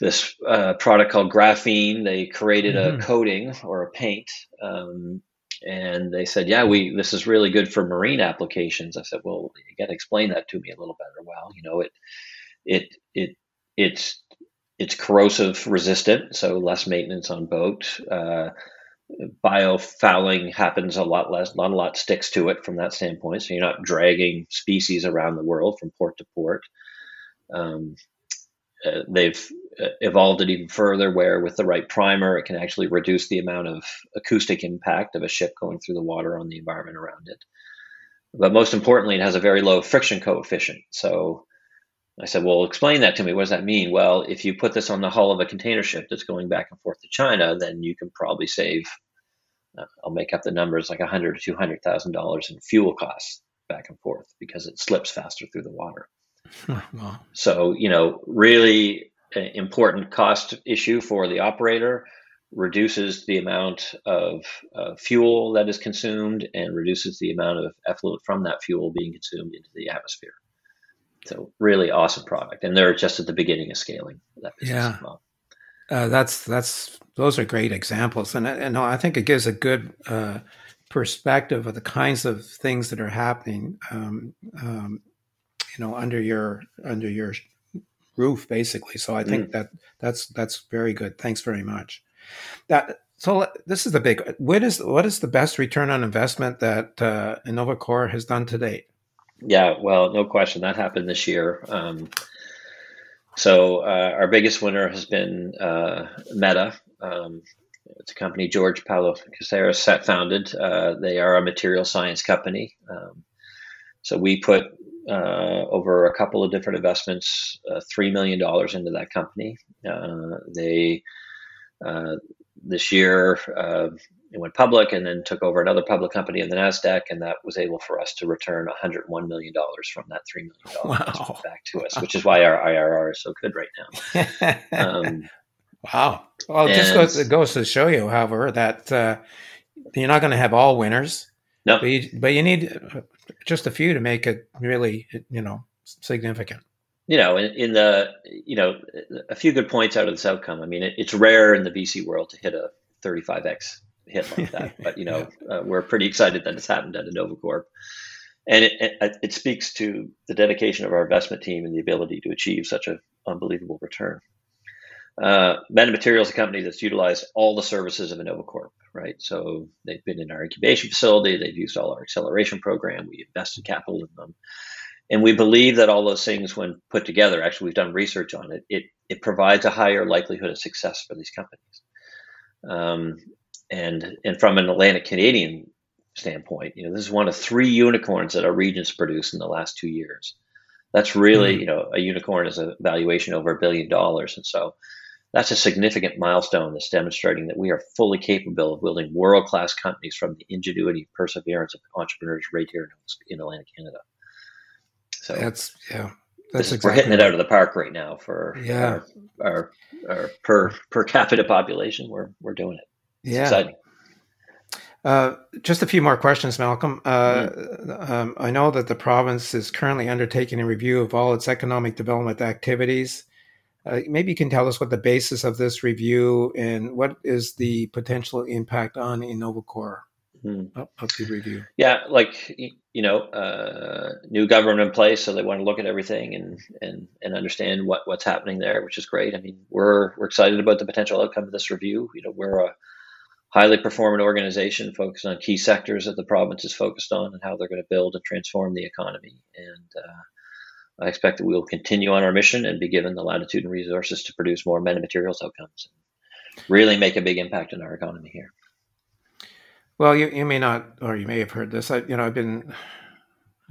Speaker 4: this uh, product called graphene. They created mm. a hmm. coating or a paint, um, and they said, "Yeah, we this is really good for marine applications." I said, "Well, you got to explain that to me a little better." Well, you know, it it it it's it's corrosive resistant, so less maintenance on boat. Uh, biofouling happens a lot less, not a lot sticks to it from that standpoint. So you're not dragging species around the world from port to port. Um, uh, they've uh, evolved it even further where with the right primer it can actually reduce the amount of acoustic impact of a ship going through the water on the environment around it but most importantly it has a very low friction coefficient so I said, well, explain that to me. What does that mean? Well, if you put this on the hull of a container ship that's going back and forth to China, then you can probably save, uh, I'll make up the numbers, like a hundred to two hundred thousand dollars in fuel costs back and forth because it slips faster through the water. *laughs* wow. So, you know, really uh, important cost issue for the operator reduces the amount of uh, fuel that is consumed and reduces the amount of effluent from that fuel being consumed into the atmosphere. So really awesome product, and they're just at the beginning of scaling that business yeah.
Speaker 2: Uh, that's that's those are great examples, and and I think it gives a good uh, perspective of the kinds of things that are happening, um, um, you know, under your under your roof, basically. So I think mm. that that's that's very good. Thanks very much. That so this is the big. What is what is the best return on investment that uh, InnovaCorp has done to date?
Speaker 4: Yeah, well, no question that happened this year. Um, so uh, our biggest winner has been uh, Meta. Um, it's a company George Paulo Caceres founded. Uh, they are a material science company. Um, so we put uh, over a couple of different investments, uh, three million dollars into that company. Uh, they this year it went public and then took over another public company in the Nasdaq, and that was able for us to return 101 million dollars from that three million dollars wow. back to us, which is why our IRR is so good right now. *laughs*
Speaker 2: Um, wow! Well, it just goes, it goes to show you, however, that uh, you're not going to have all winners.
Speaker 4: No,
Speaker 2: but you, but you need just a few to make it really, you know, significant
Speaker 4: you know, in, in, the, you know, a few good points out of this outcome. I mean, it, it's rare in the VC world to hit a 35x hit like that. *laughs* but you know, uh, we're pretty excited that it's happened at InnovaCorp, and it, it, it, speaks to the dedication of our investment team and the ability to achieve such an unbelievable return. Uh, Metamaterials is a company that's utilized all the services of InnovaCorp, right? So they've been in our incubation facility, they've used all our acceleration program, we invested capital in them. And we believe that all those things, when put together, actually, we've done research on it, it, it provides a higher likelihood of success for these companies. Um, and and from an Atlantic Canadian standpoint, you know, this is one of three unicorns that our regions produced in the last two years. That's really, mm-hmm. you know, a unicorn is a valuation over a billion dollars, and so that's a significant milestone that's demonstrating that we are fully capable of building world class companies from the ingenuity and perseverance of entrepreneurs right here in, in Atlantic Canada.
Speaker 2: So that's yeah.
Speaker 4: That's exactly we're hitting it out of the park right now for yeah. our, our, our per per capita population. We're we're doing it. Yeah. exciting.
Speaker 2: Uh, just a few more questions, Malcolm. Uh, mm-hmm. um, I know that the province is currently undertaking a review of all its economic development activities. Uh, maybe you can tell us what the basis of this review and what is the potential impact on InnovaCorp mm. of, of, the review.
Speaker 4: Yeah, like you know, uh, new government in place, so they want to look at everything and and and understand what what's happening there, which is great. I mean, we're we're excited about the potential outcome of this review. You know, we're a highly performant organization focused on key sectors that the province is focused on and how they're going to build and transform the economy. And uh, I expect that we will continue on our mission and be given the latitude and resources to produce more meta materials outcomes and really make a big impact in our economy here.
Speaker 2: Well, you, you may not, or you may have heard this. I, you know, I've been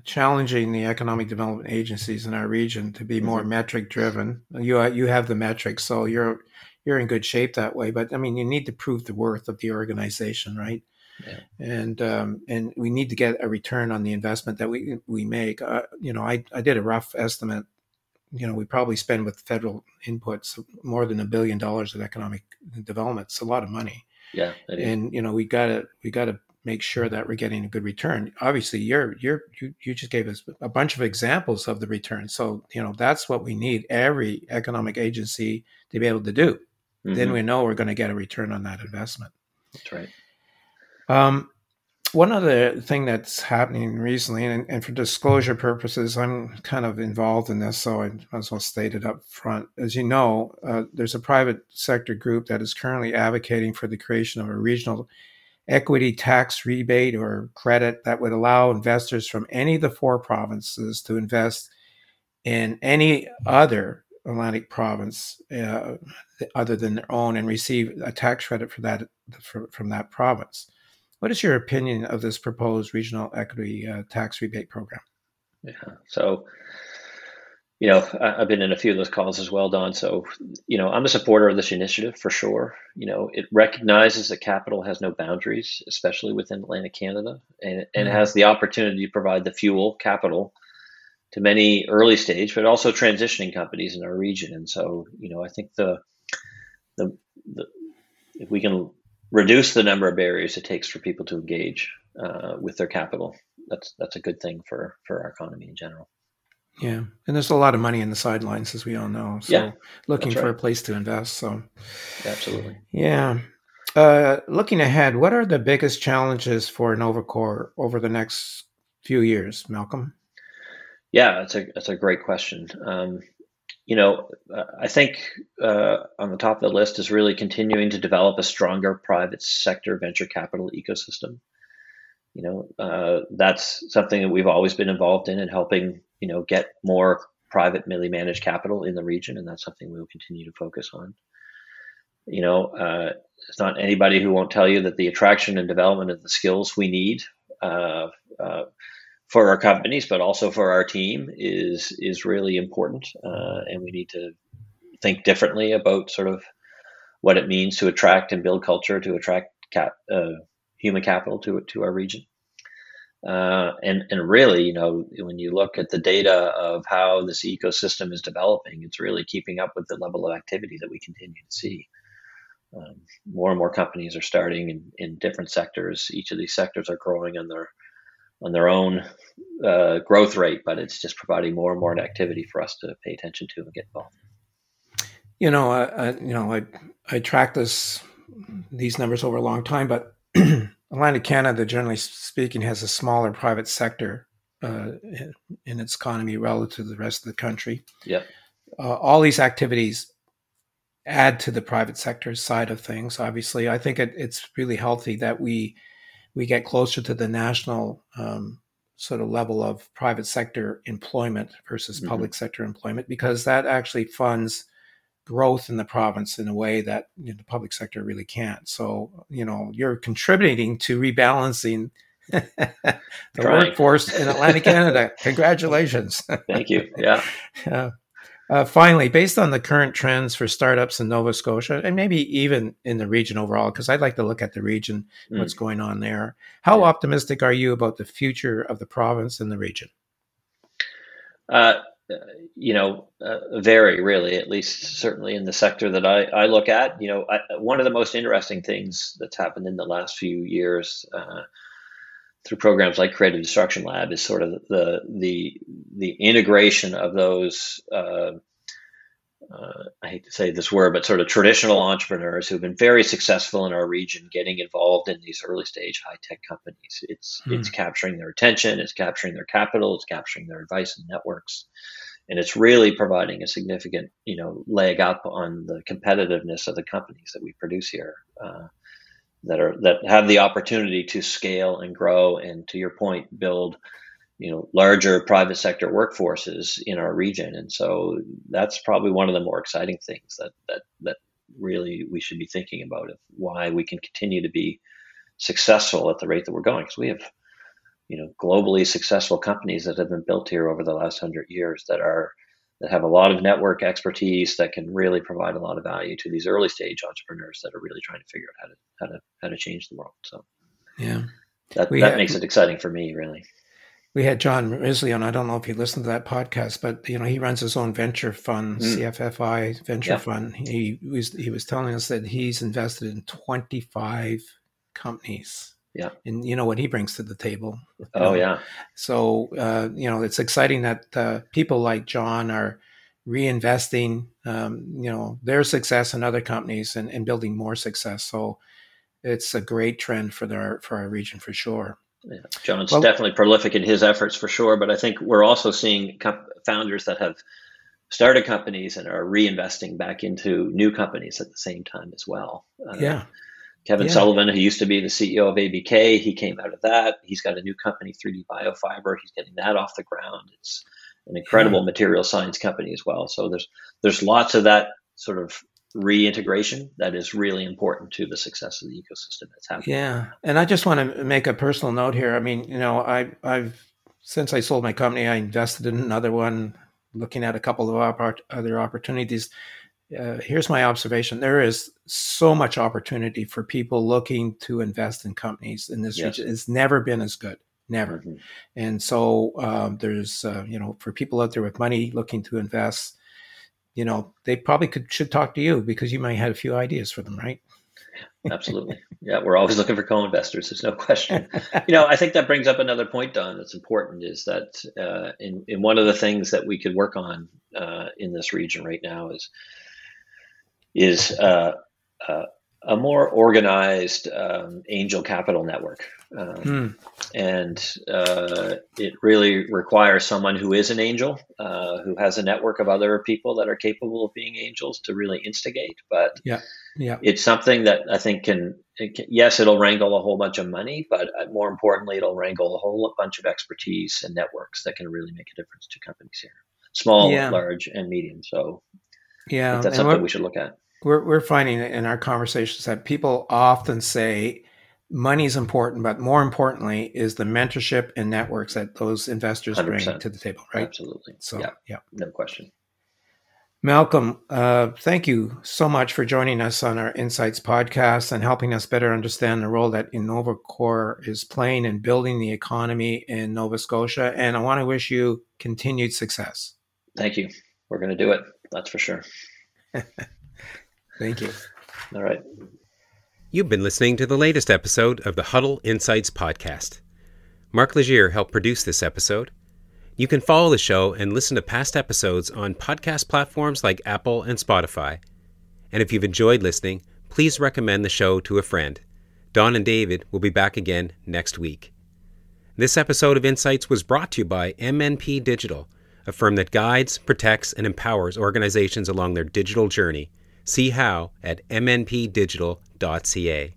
Speaker 2: challenging the economic development agencies in our region to be more mm-hmm. metric driven. You you have the metrics, so you're you're in good shape that way. But I mean, you need to prove the worth of the organization, right? Yeah. And um, and we need to get a return on the investment that we we make. Uh, you know, I I did a rough estimate. You know, we probably spend with federal inputs more than a billion dollars of economic development. It's a lot of money.
Speaker 4: Yeah.
Speaker 2: And you know, we gotta we gotta make sure that we're getting a good return. Obviously, you're you're you, you just gave us a bunch of examples of the return. So you know that's what we need every economic agency to be able to do mm-hmm. then we know we're going to get a return on that investment.
Speaker 4: That's right.
Speaker 2: Um, one other thing that's happening recently, and, and, for disclosure purposes, I'm kind of involved in this, so I might as well state it up front. As you know, uh, there's a private sector group that is currently advocating for the creation of a regional equity tax rebate or credit that would allow investors from any of the four provinces to invest in any other Atlantic province uh, other than their own and receive a tax credit for that for, from that province. What is your opinion of this proposed regional equity uh, tax rebate program?
Speaker 4: Yeah, so you know I, have been in a few of those calls as well, Don. So you know I'm a supporter of this initiative for sure. You know it recognizes that capital has no boundaries, especially within Atlantic Canada, and, and mm-hmm. has the opportunity to provide the fuel capital to many early stage, but also transitioning companies in our region. And so, you know, I think the, the, the if we can reduce the number of barriers it takes for people to engage uh, with their capital, that's that's a good thing for for our economy in general.
Speaker 2: Yeah, and there's a lot of money in the sidelines, as we all know. So, yeah, looking for a place to invest. So,
Speaker 4: absolutely.
Speaker 2: Yeah. Uh, looking ahead, what are the biggest challenges for InnovaCorp over the next few years, Malcolm?
Speaker 4: Yeah, that's a that's a great question. Um, you know, I think uh, on the top of the list is really continuing to develop a stronger private sector venture capital ecosystem. You know, uh, that's something that we've always been involved in and helping you know get more private, privately managed capital in the region, and that's something we will continue to focus on. You know, uh, it's not anybody who won't tell you that the attraction and development of the skills we need uh, uh, for our companies, but also for our team is is really important, uh, and we need to think differently about sort of what it means to attract and build culture to attract cap, uh, human capital to to our region. Uh, and and really, you know, when you look at the data of how this ecosystem is developing, it's really keeping up with the level of activity that we continue to see. Um, more and more companies are starting in, in different sectors. Each of these sectors are growing on their on their own uh, growth rate, but it's just providing more and more activity for us to pay attention to and get involved.
Speaker 2: You know, I, I you know, I I track this these numbers over a long time, but *clears throat* Atlantic Canada, generally speaking, has a smaller private sector uh, in its economy relative to the rest of the country.
Speaker 4: Yeah,
Speaker 2: uh, all these activities add to the private sector side of things. Obviously, I think it, it's really healthy that we we get closer to the national um, sort of level of private sector employment versus mm-hmm. public sector employment because that actually funds growth in the province in a way that you know, the public sector really can't. So, you know, you're contributing to rebalancing *laughs* the workforce in Atlantic Canada. *laughs* Congratulations.
Speaker 4: Thank you. Yeah. *laughs* yeah.
Speaker 2: Uh, finally, based on the current trends for startups in Nova Scotia and maybe even in the region overall, because I'd like to look at the region, mm. what's going on there. How yeah. optimistic are you about the future of the province and the region?
Speaker 4: Uh, you know, uh, very really, at least certainly in the sector that I, I look at. You know, I, one of the most interesting things that's happened in the last few years uh, through programs like Creative Destruction Lab is sort of the the the integration of those. Uh, uh, I hate to say this word, but sort of traditional entrepreneurs who've been very successful in our region, getting involved in these early stage high tech companies. It's mm. it's capturing their attention, it's capturing their capital, it's capturing their advice and networks, and it's really providing a significant you know leg up on the competitiveness of the companies that we produce here. Uh, that are that have the opportunity to scale and grow and to your point build you know larger private sector workforces in our region. And so that's probably one of the more exciting things that that that really we should be thinking about of why we can continue to be successful at the rate that we're going. Because we have you know globally successful companies that have been built here over the last 100 years that are that have a lot of network expertise that can really provide a lot of value to these early stage entrepreneurs that are really trying to figure out how to how to how to change the world. So
Speaker 2: yeah,
Speaker 4: that we that had, makes it exciting for me, really.
Speaker 2: We had John Risley on. I don't know if you listened to that podcast, but you know he runs his own venture fund, mm. CFFI venture yeah. fund. He was he was telling us that he's invested in twenty five companies
Speaker 4: yeah.
Speaker 2: And you know what he brings to the table
Speaker 4: oh
Speaker 2: know?
Speaker 4: yeah.
Speaker 2: So uh, you know it's exciting that uh, people like john are reinvesting um, you know their success in other companies and, and, building more success. So it's a great trend for our for our region for sure.
Speaker 4: Yeah. john's well, definitely prolific in his efforts for sure but i think we're also seeing founders that have started companies and are reinvesting back into new companies at the same time as well.
Speaker 2: Uh, yeah
Speaker 4: Kevin yeah. Sullivan, who used to be the CEO of ABK, he came out of that. He's got a new company, 3D BioFibR. He's getting that off the ground. It's an incredible yeah. material science company as well. So there's there's lots of that sort of reintegration that is really important to the success of the ecosystem that's happening.
Speaker 2: Yeah, and I just want to make a personal note here. I mean, you know, I I've since I sold my company, I invested in another one, looking at a couple of other opportunities uh, here's my observation. There is so much opportunity for people looking to invest in companies in this yes. region. It's never been as good. Never. Mm-hmm. and so um, there's uh, you know for people out there with money looking to invest you know they probably could should talk to you because you might have a few ideas for them right?
Speaker 4: Absolutely. Yeah we're always looking for co-investors there's no question. *laughs* You know i think that brings up another point don that's important is that uh, in, in one of the things that we could work on uh, in this region right now is is uh, uh, a more organized um, angel capital network. Um, hmm. And uh, it really requires someone who is an angel, uh, who has a network of other people that are capable of being angels to really instigate. But
Speaker 2: yeah, yeah,
Speaker 4: it's something that I think can, it can, yes, it'll wrangle a whole bunch of money, but uh, more importantly, it'll wrangle a whole bunch of expertise and networks that can really make a difference to companies here, small, yeah. large, and medium. So
Speaker 2: yeah,
Speaker 4: that's something we should look at.
Speaker 2: We're, we're finding in our conversations that people often say money is important, but more importantly is the mentorship and networks that those investors 100%. bring to the table, right?
Speaker 4: Absolutely. So, yeah, yeah. no question.
Speaker 2: Malcolm, uh, thank you so much for joining us on our Insights podcast and helping us better understand the role that InnovaCorp is playing in building the economy in Nova Scotia. And I want to wish you continued success.
Speaker 4: Thank you. We're going to do it. That's for sure.
Speaker 2: Thank you.
Speaker 4: All right.
Speaker 1: You've been listening to the latest episode of the Huddle Insights podcast. Mark Legier helped produce this episode. You can follow the show and listen to past episodes on podcast platforms like Apple and Spotify. And if you've enjoyed listening, please recommend the show to a friend. Don and David will be back again next week. This episode of Insights was brought to you by MNP Digital, a firm that guides, protects, and empowers organizations along their digital journey See how at mnpdigital.ca.